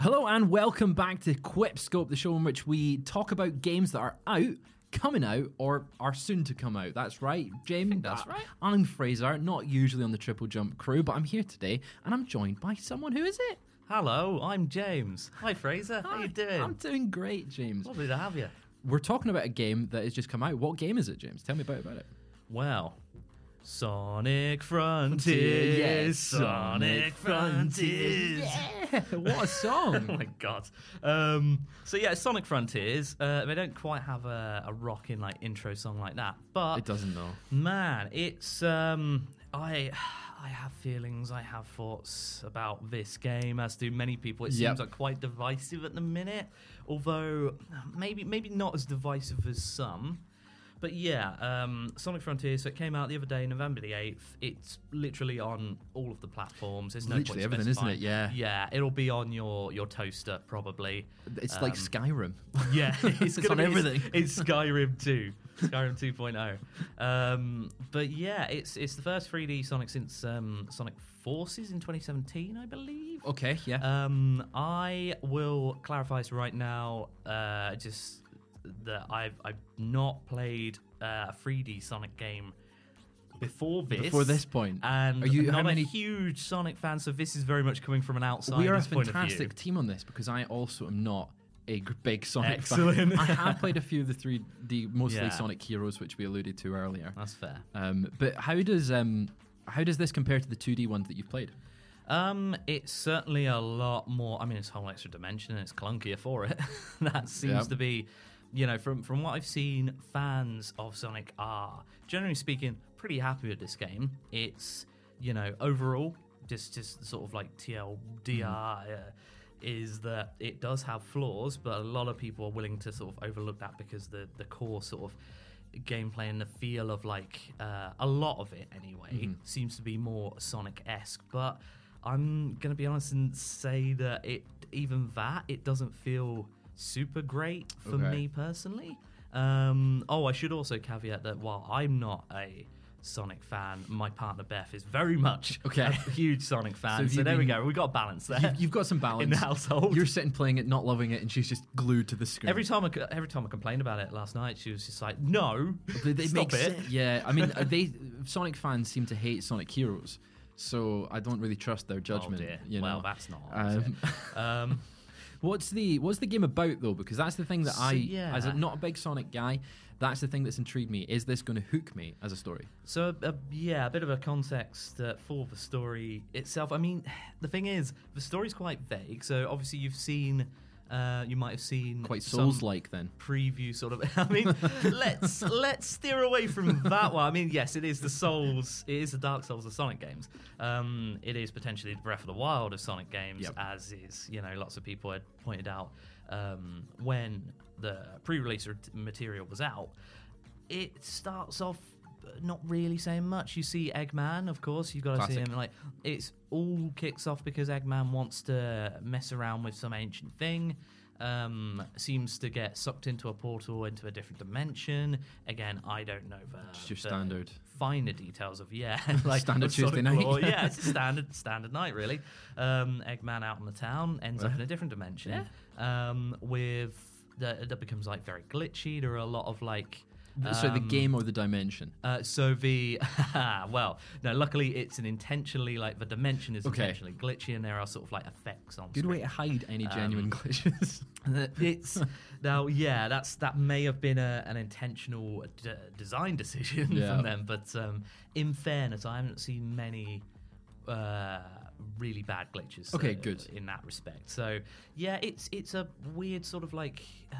Hello and welcome back to Quipscope, the show in which we talk about games that are out, coming out, or are soon to come out. That's right, James. that's right. Uh, I'm Fraser, not usually on the Triple Jump crew, but I'm here today, and I'm joined by someone who is it? Hello, I'm James. Hi, Fraser. How you doing? I'm doing great, James. Lovely to have you. We're talking about a game that has just come out. What game is it, James? Tell me about about it. Well, Sonic Frontiers. Yes, Sonic Frontiers. Yeah, what a song! Oh my god. Um, so yeah, Sonic Frontiers. Uh, they don't quite have a, a rocking like intro song like that, but it doesn't know. Man, it's um I I have feelings, I have thoughts about this game, as do many people. It seems like quite divisive at the minute, although maybe maybe not as divisive as some. But yeah, um, Sonic Frontiers. So it came out the other day, November the eighth. It's literally on all of the platforms. There's no Literally point everything, isn't it? Yeah. yeah. It'll be on your your toaster probably. It's like Um, Skyrim. yeah, it's, It's on be- everything. It's, it's Skyrim 2, Skyrim 2.0. Um, but yeah, it's it's the first 3D Sonic since um, Sonic Forces in 2017, I believe. Okay, yeah. Um, I will clarify this right now. Uh, just that I've I've not played uh, a 3D Sonic game before this. Before this point. and Are you- how not many- a huge Sonic fan, so this is very much coming from an outside we are a point of view. fantastic team on this because I also am not a big Sonic Excellent. fan. I have played a few of the 3D, mostly Yeah. Sonic Heroes, which we alluded to earlier. That's fair. Um, but how does um, how does this compare to the 2D ones that you've played? Um, it's certainly a lot more. I mean, it's a whole extra dimension, and it's clunkier for it. that seems Yep. to be, you know, from from what I've seen, fans of Sonic are generally speaking pretty happy with this game. It's you know overall just just sort of like TLDR. Uh, is that it does have flaws, but a lot of people are willing to sort of overlook that because the the core sort of gameplay and the feel of like uh, a lot of it anyway seems to be more Sonic esque. But I'm gonna be honest and say that it even that it doesn't feel super great for Okay. me personally. Um, oh, I should also caveat that while I'm not a Sonic fan, my partner Beth is very much Okay. a huge Sonic fan. So, you there we go. We got balance there. You've, got some balance in the household. You're sitting playing it, not loving it, and she's just glued to the screen. Every time I every time I complained about it last night, she was just like, "No, they, they stop make it." sense. Yeah, I mean, uh, they Sonic fans seem to hate Sonic Heroes, so I don't really trust their judgment. Oh. You know? well, that's not. Um, What's the what's the game about though? Because that's the thing that So, I, yeah. as a not a big Sonic guy, that's the thing that's intrigued me. Is this going to hook me as a story? so uh, yeah, a bit of a context uh, for the story itself. I mean, the thing is, the story's quite vague. So obviously, you've seen, uh, you might have seen Quite Souls-like then. preview sort of. I mean, let's let's steer away from that one. I mean, yes, it is the Souls. It is the Dark Souls of Sonic games. Um, it is potentially the Breath of the Wild of Sonic games, Yep. as is you know lots of people had pointed out um, when the pre-release material was out. It starts off not really saying much. You see Eggman, of course. You've got to see Classic. him. Like it's all kicks off because Eggman wants to mess around with some ancient thing. Um, seems to get sucked into a portal into a different dimension. Again, I don't know the Just your the standard. finer details of yeah, like Standard of Tuesday night. Claw. yeah, it's a standard standard night really. Um, Eggman out in the town ends up in a different dimension. Um, with that that becomes like very glitchy. There are a lot of like. So the um, game or the dimension? uh, so the well, no. Luckily, it's an intentionally like the dimension is Okay. intentionally glitchy, and there are sort of like effects on. Good screen. way to hide any genuine Um, glitches. It's now, yeah, that's that may have been a, an intentional d- design decision Yeah. from them, but um, in fairness, I haven't seen many uh, really bad glitches. Okay, uh, good. in that respect. So yeah, it's it's a weird sort of like uh,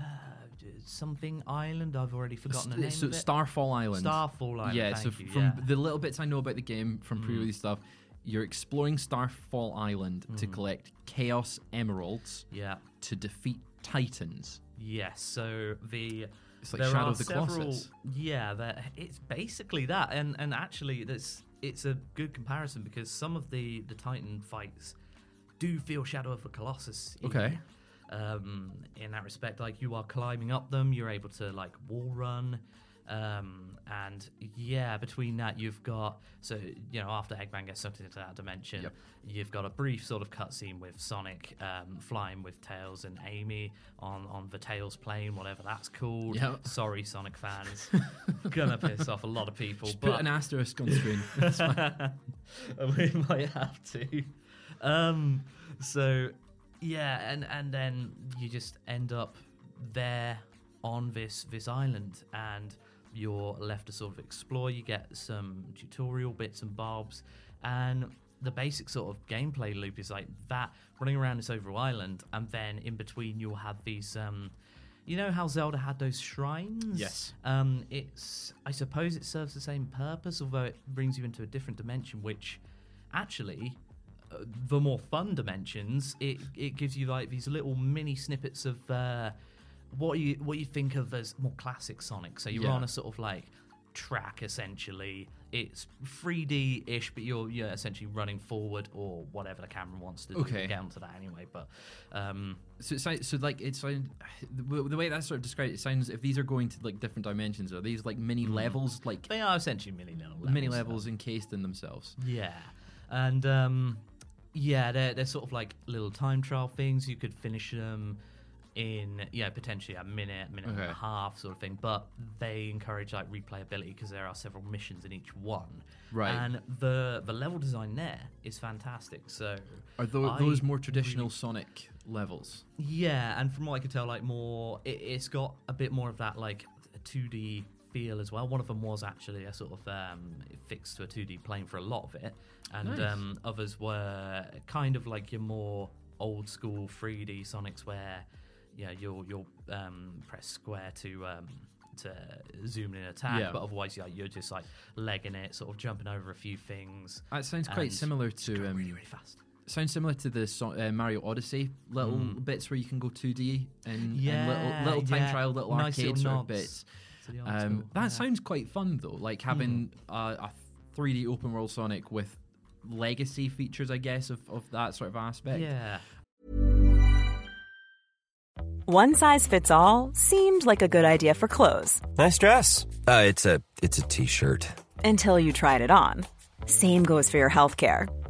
something island. I've already forgotten the name so of it. Starfall Island. Starfall Island. yeah, so you, from yeah. Mm. the little bits I know about the game from pre-release stuff, you're exploring Starfall Island to collect Chaos Emeralds yeah. to defeat Titans. Yes. So the It's like there Shadow are of the several, Colossus. Yeah, that it's basically that, and and actually, that's it's a good comparison because some of the the Titan fights do feel Shadow of the Colossus. Okay. Um, in that respect, like you are climbing up them, you're able to like wall run. Um, and yeah, between that, you've got so you know after Eggman gets sucked into that dimension, Yep. you've got a brief sort of cutscene with Sonic um, flying with Tails and Amy on on the Tails plane, whatever that's called. Yep. Sorry, Sonic fans, gonna piss off a lot of people. Just but put an asterisk on screen. We might have to. Um, so yeah, and and then you just end up there on this this island, and you're left to sort of explore. You get some tutorial bits and bobs, and the basic sort of gameplay loop is like that running around this overall island, and then in between you'll have these. Um, you know how Zelda had those shrines? Yes. Um, it's I suppose it serves the same purpose, although it brings you into a different dimension, which actually the more fun dimensions, it it gives you like these little mini snippets of uh, what you what you think of as more classic Sonic. So you're Yeah. on a sort of like track essentially. It's 3D ish, but you're you're essentially running forward or whatever the camera wants to do. Okay. Get onto that anyway, but um, So, it so like it's the, way that's sort of described. It sounds if these are going to like different dimensions, are these like mini levels, like they are essentially mini little levels. mini levels encased in themselves? Yeah, and um, yeah, they're they're sort of like little time trial things. You could finish them in yeah potentially a minute, minute and Okay. a half sort of thing. But they encourage like replayability because there are several missions in each one. Right. and the the level design there is fantastic. So Are tho- I those more traditional Sonic levels? yeah, and from what I could tell, like more, it, it's got a bit more of that like 2D feel as well. One of them was actually a sort of um, fixed to a 2D plane for a lot of it, and Nice. um, others were kind of like your more old school 3D Sonics, where yeah, you'll you'll um, press square to. Um, to zoom in and attack, Yeah. but otherwise, yeah, you're just like legging it, sort of jumping over a few things. That sounds quite similar to um, really, really fast. sounds similar to the uh, Mario Odyssey little bits where you can go 2D and, and Yeah, little, little time yeah. trial, little Nice arcade sort of bits. To the old Um, that yeah. Hmm. sounds quite fun though, like having uh, a 3D open world Sonic with legacy features, I guess, of, of that sort of aspect. Yeah. One size fits all seemed like a good idea for clothes Nice dress. Uh, it's a it's a t-shirt. until you tried it on. Same goes for your healthcare.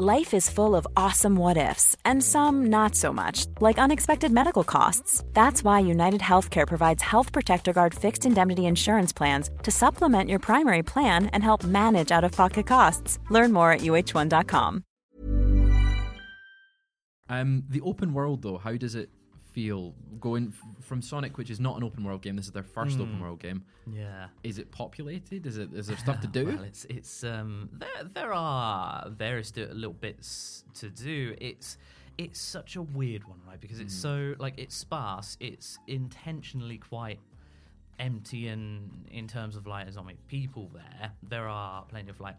Life is full of awesome what ifs, and some not so much, like unexpected medical costs. That's why United Healthcare provides Health Protector Guard fixed indemnity insurance plans to supplement your primary plan and help manage out of pocket costs. Learn more at uh1.com. Um, the open world though, how does it feel going f- from Sonic, which is not an open world game? This is their first open world game. Yeah. Is it populated? Is it? Is there stuff to do? Well, it's it's um there there are various little bits to do. It's it's such a weird one, right? Because it's so like it's sparse. It's intentionally quite empty and in terms of like there's not many people there. There are plenty of like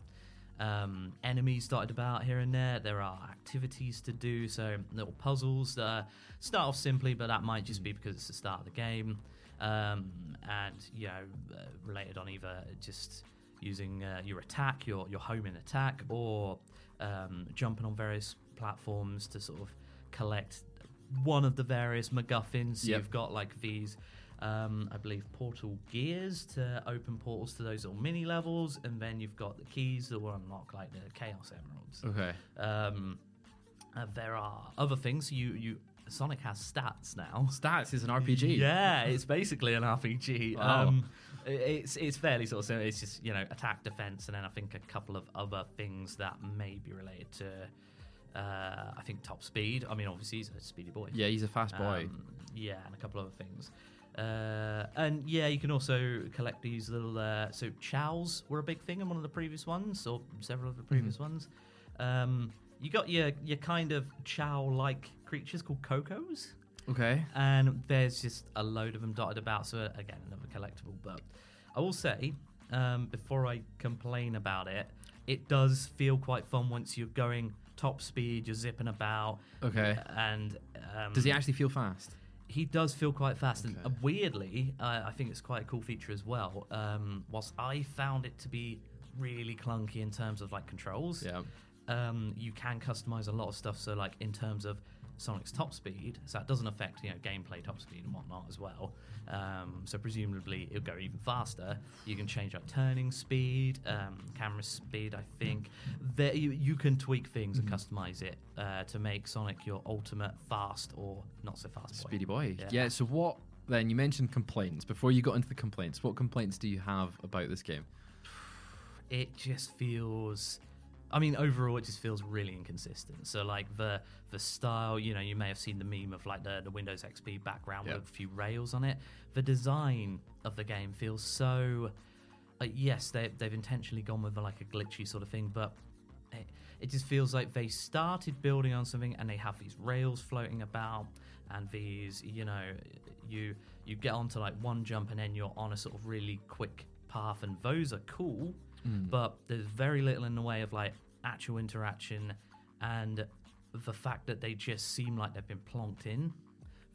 um, enemies dotted about here and there. There are activities to do, so little puzzles that start off simply, but that might just be because it's the start of the game, um, and you know, uh, related on either just using uh, your attack, your your home in attack, or um, jumping on various platforms to sort of collect one of the various MacGuffins. Yep. You've got like these um, I believe, portal gears to open portals to those little mini levels, and then you've got the keys that will unlock like the Chaos Emeralds. Okay. Um, uh, there are other things. You you Sonic has stats now. Stats is an RPG. Yeah, it's basically an RPG. Wow. Um, it's it's fairly sort of simple. It's just you know attack, defense, and then I think a couple of other things that may be related to. Uh, I think top speed. I mean, obviously he's a speedy boy. Yeah, he's a fast boy. Um, yeah, and a couple of other things. Uh, and yeah, you can also collect these little. Uh, so chows were a big thing in one of the previous ones, or several of the previous Mm-hmm. ones. Um, you got your your kind of Chao-like creatures called Kocos, okay. and there's just a load of them dotted about. So again, another collectible. But I will say, um, before I complain about it, it does feel quite fun once you're going top speed. You're zipping about. Okay. And um, Does he actually feel fast? He does feel quite fast, and Okay. uh, weirdly, uh, I think it's quite a cool feature as well. Um, whilst I found it to be really clunky in terms of like controls, Yeah. um, you can customize a lot of stuff. So, like in terms of Sonic's top speed, so that doesn't affect you know gameplay top speed and whatnot as well. Um, so presumably it'll go even faster. You can change up turning speed, um, camera speed. I think there you, you can tweak things and customize it uh, to make Sonic your ultimate fast or not so fast boy. Speedy boy. Yeah. Yeah. So what? Then you mentioned complaints. Before you got into the complaints, what complaints do you have about this game? it just feels I mean, overall, it just feels really inconsistent. So, like the the style, you know, you may have seen the meme of like the, the Windows XP background Yeah. with a few rails on it. The design of the game feels so. Like, yes, they they've intentionally gone with like a glitchy sort of thing, but it, it just feels like they started building on something and they have these rails floating about and these, you know, you you get onto like one jump and then you're on a sort of really quick path, and those are cool Mm. but there's very little in the way of like actual interaction and the fact that they just seem like they've been plonked in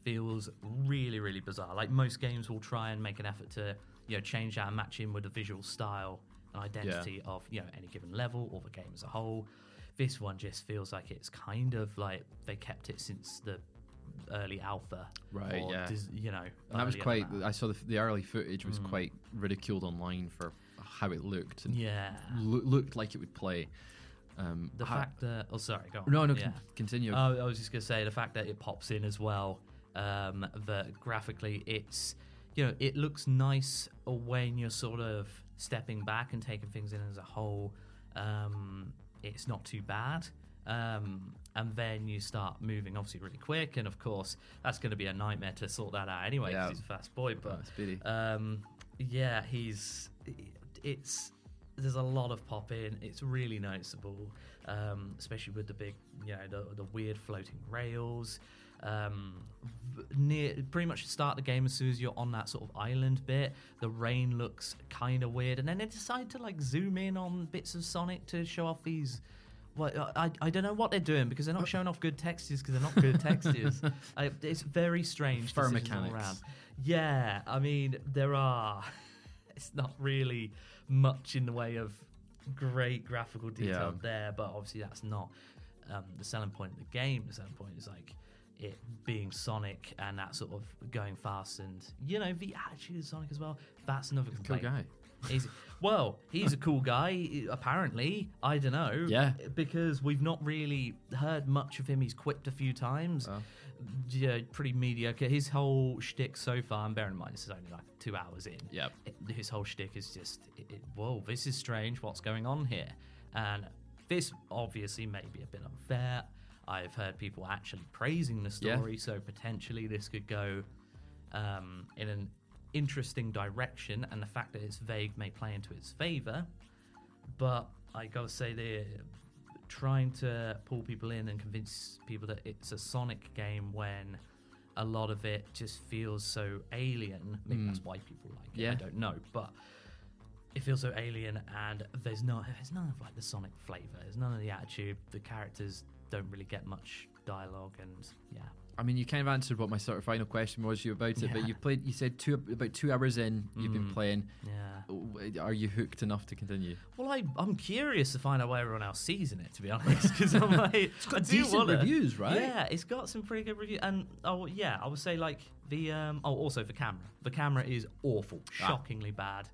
feels really really bizarre like most games will try and make an effort to you know change that and match in with the visual style and identity of you know any given level or the game as a whole this one just feels like it's kind of like they kept it since the early alpha Right, or yeah. dis- you know And that was quite. that. I saw the, the early footage was mm. quite ridiculed online for how it looked. And yeah loo- looked like it would play. Um, the how- fact that oh sorry go on No, no. yeah. Con- continue. Oh, I was just gonna say the fact that it pops in as well. Um, that graphically, it's you know it looks nice when you're sort of stepping back and taking things in as a whole. Um, it's not too bad. Um, and then you start moving obviously really quick, and of course that's going to be a nightmare to sort that out anyway. 'cause Yeah. he's a fast boy, but Oh, Speedy. um, yeah, he's it's there's a lot of pop in. It's really noticeable, um, especially with the big, you know, the, the weird floating rails. Um, near pretty much start the game as soon as you're on that sort of island bit. The rain looks kind of weird, and then they decide to like zoom in on bits of Sonic to show off these. What I, I don't know what they're doing because they're not showing off good textures because they're not good textures. I, it's very strange. All mechanics. around. Yeah, I mean there are. It's not really much in the way of great graphical detail Yeah. there, but obviously that's not um, the selling point of the game. The selling point is like it being Sonic and that sort of going fast and you know the attitude of Sonic as well. That's another Cool complaint. guy. He's, well, he's a cool guy, apparently. I don't know. Yeah. Because we've not really heard much of him. He's quipped a few times. Oh. Yeah, pretty mediocre. His whole shtick so far, and bear in mind, this is only like two hours in. Yeah. His whole shtick is just, it, it- whoa, this is strange. What's going on here? And this obviously may be a bit unfair. I've heard people actually praising the Yeah. story, so potentially this could go um, in an interesting direction, and the fact that it's vague may play into its favor. But I gotta say, they're trying to pull people in and convince people that it's a Sonic game when a lot of it just feels so alien. Maybe that's hmm. why people like it. Yeah. I don't know, but it feels so alien, and there's no, there's none of like the Sonic flavor. There's none of the attitude. The characters don't really get much dialogue, and yeah, I mean, you kind of answered what my sort of final question was you about it, but Yeah. Mm. you've played. You said two about two hours in, you've been playing. yeah. Are you hooked enough to continue? Well, I, I'm curious to find out why everyone else sees in it, to be honest, because I'm like, it's got decent reviews, right? Yeah, it's got some pretty good reviews, and oh yeah, I would say like the um, oh also the camera, the camera is awful, Ah. shockingly bad,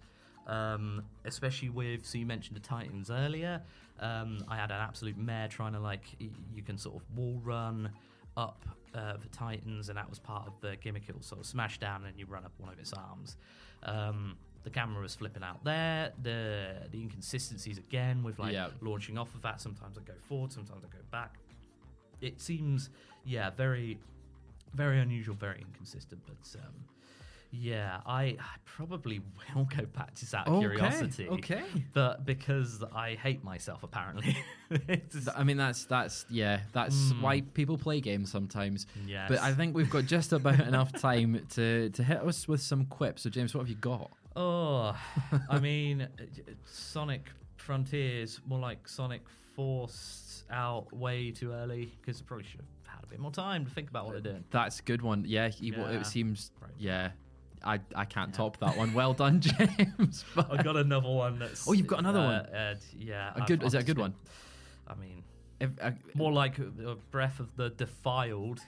um, especially with so you mentioned the Titans earlier. Um, I had an absolute mare trying to like y- you can sort of wall run up uh, the Titans, and that was part of the gimmick. It will sort of smash down, and you run up one of its arms. Um, the camera was flipping out there. The the inconsistencies again with like Yeah. launching off of that. Sometimes I go forward, sometimes I go back. It seems, yeah, very, very unusual, very inconsistent. But um, yeah, I, I probably will go back just out of Okay, curiosity. okay. But because I hate myself, apparently. I mean, that's that's yeah, that's why people play games sometimes. Yes. But I think we've got just about enough time to to hit us with some quips. So James, what have you got? Oh, I mean, uh, Sonic Frontiers, more like Sonic Force out way too early because I probably should have had a bit more time to think about what they're doing. That's a good one. Yeah, he, Yeah. it seems. Right. Yeah, I I can't top that one. Well done, James. But I've got another one that's. Oh, you've got another uh, one? Uh, yeah. a I've- good. Is that a good one? I mean, If, uh, more like a breath of the defiled.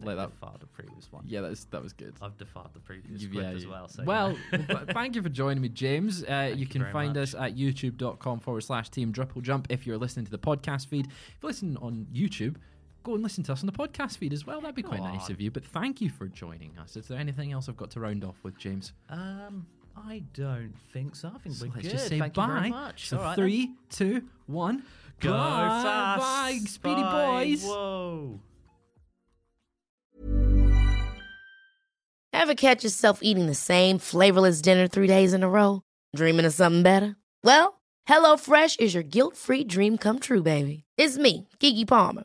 They've, Like that. defiled the previous one. yeah, that's that was good. I've defiled the previous You- yeah, as well. So well, yeah. thank you for joining me, James. Uh, you you can find much. us at youtube.com forward slash team triple jump if you're listening to the podcast feed. If you listen on YouTube, go and listen to us on the podcast feed as well. That'd be quite Go nice of you. But thank you for joining us. Is there anything else I've got to round off with, James? um, I don't think so. I think So we're let's good. just say Thank bye. you very much. So All right then. three, two, one. Go bye. fast. Bye, speedy Bye. boys. Whoa. Ever catch yourself eating the same flavorless dinner three days in a row? Dreaming of something better? Well, HelloFresh is your guilt free dream come true, baby. It's me, Keke Palmer.